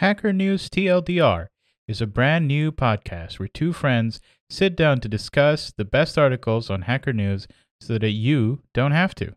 Hacker News TLDR is a brand new podcast where two friends sit down to discuss the best articles on Hacker News so that you don't have to.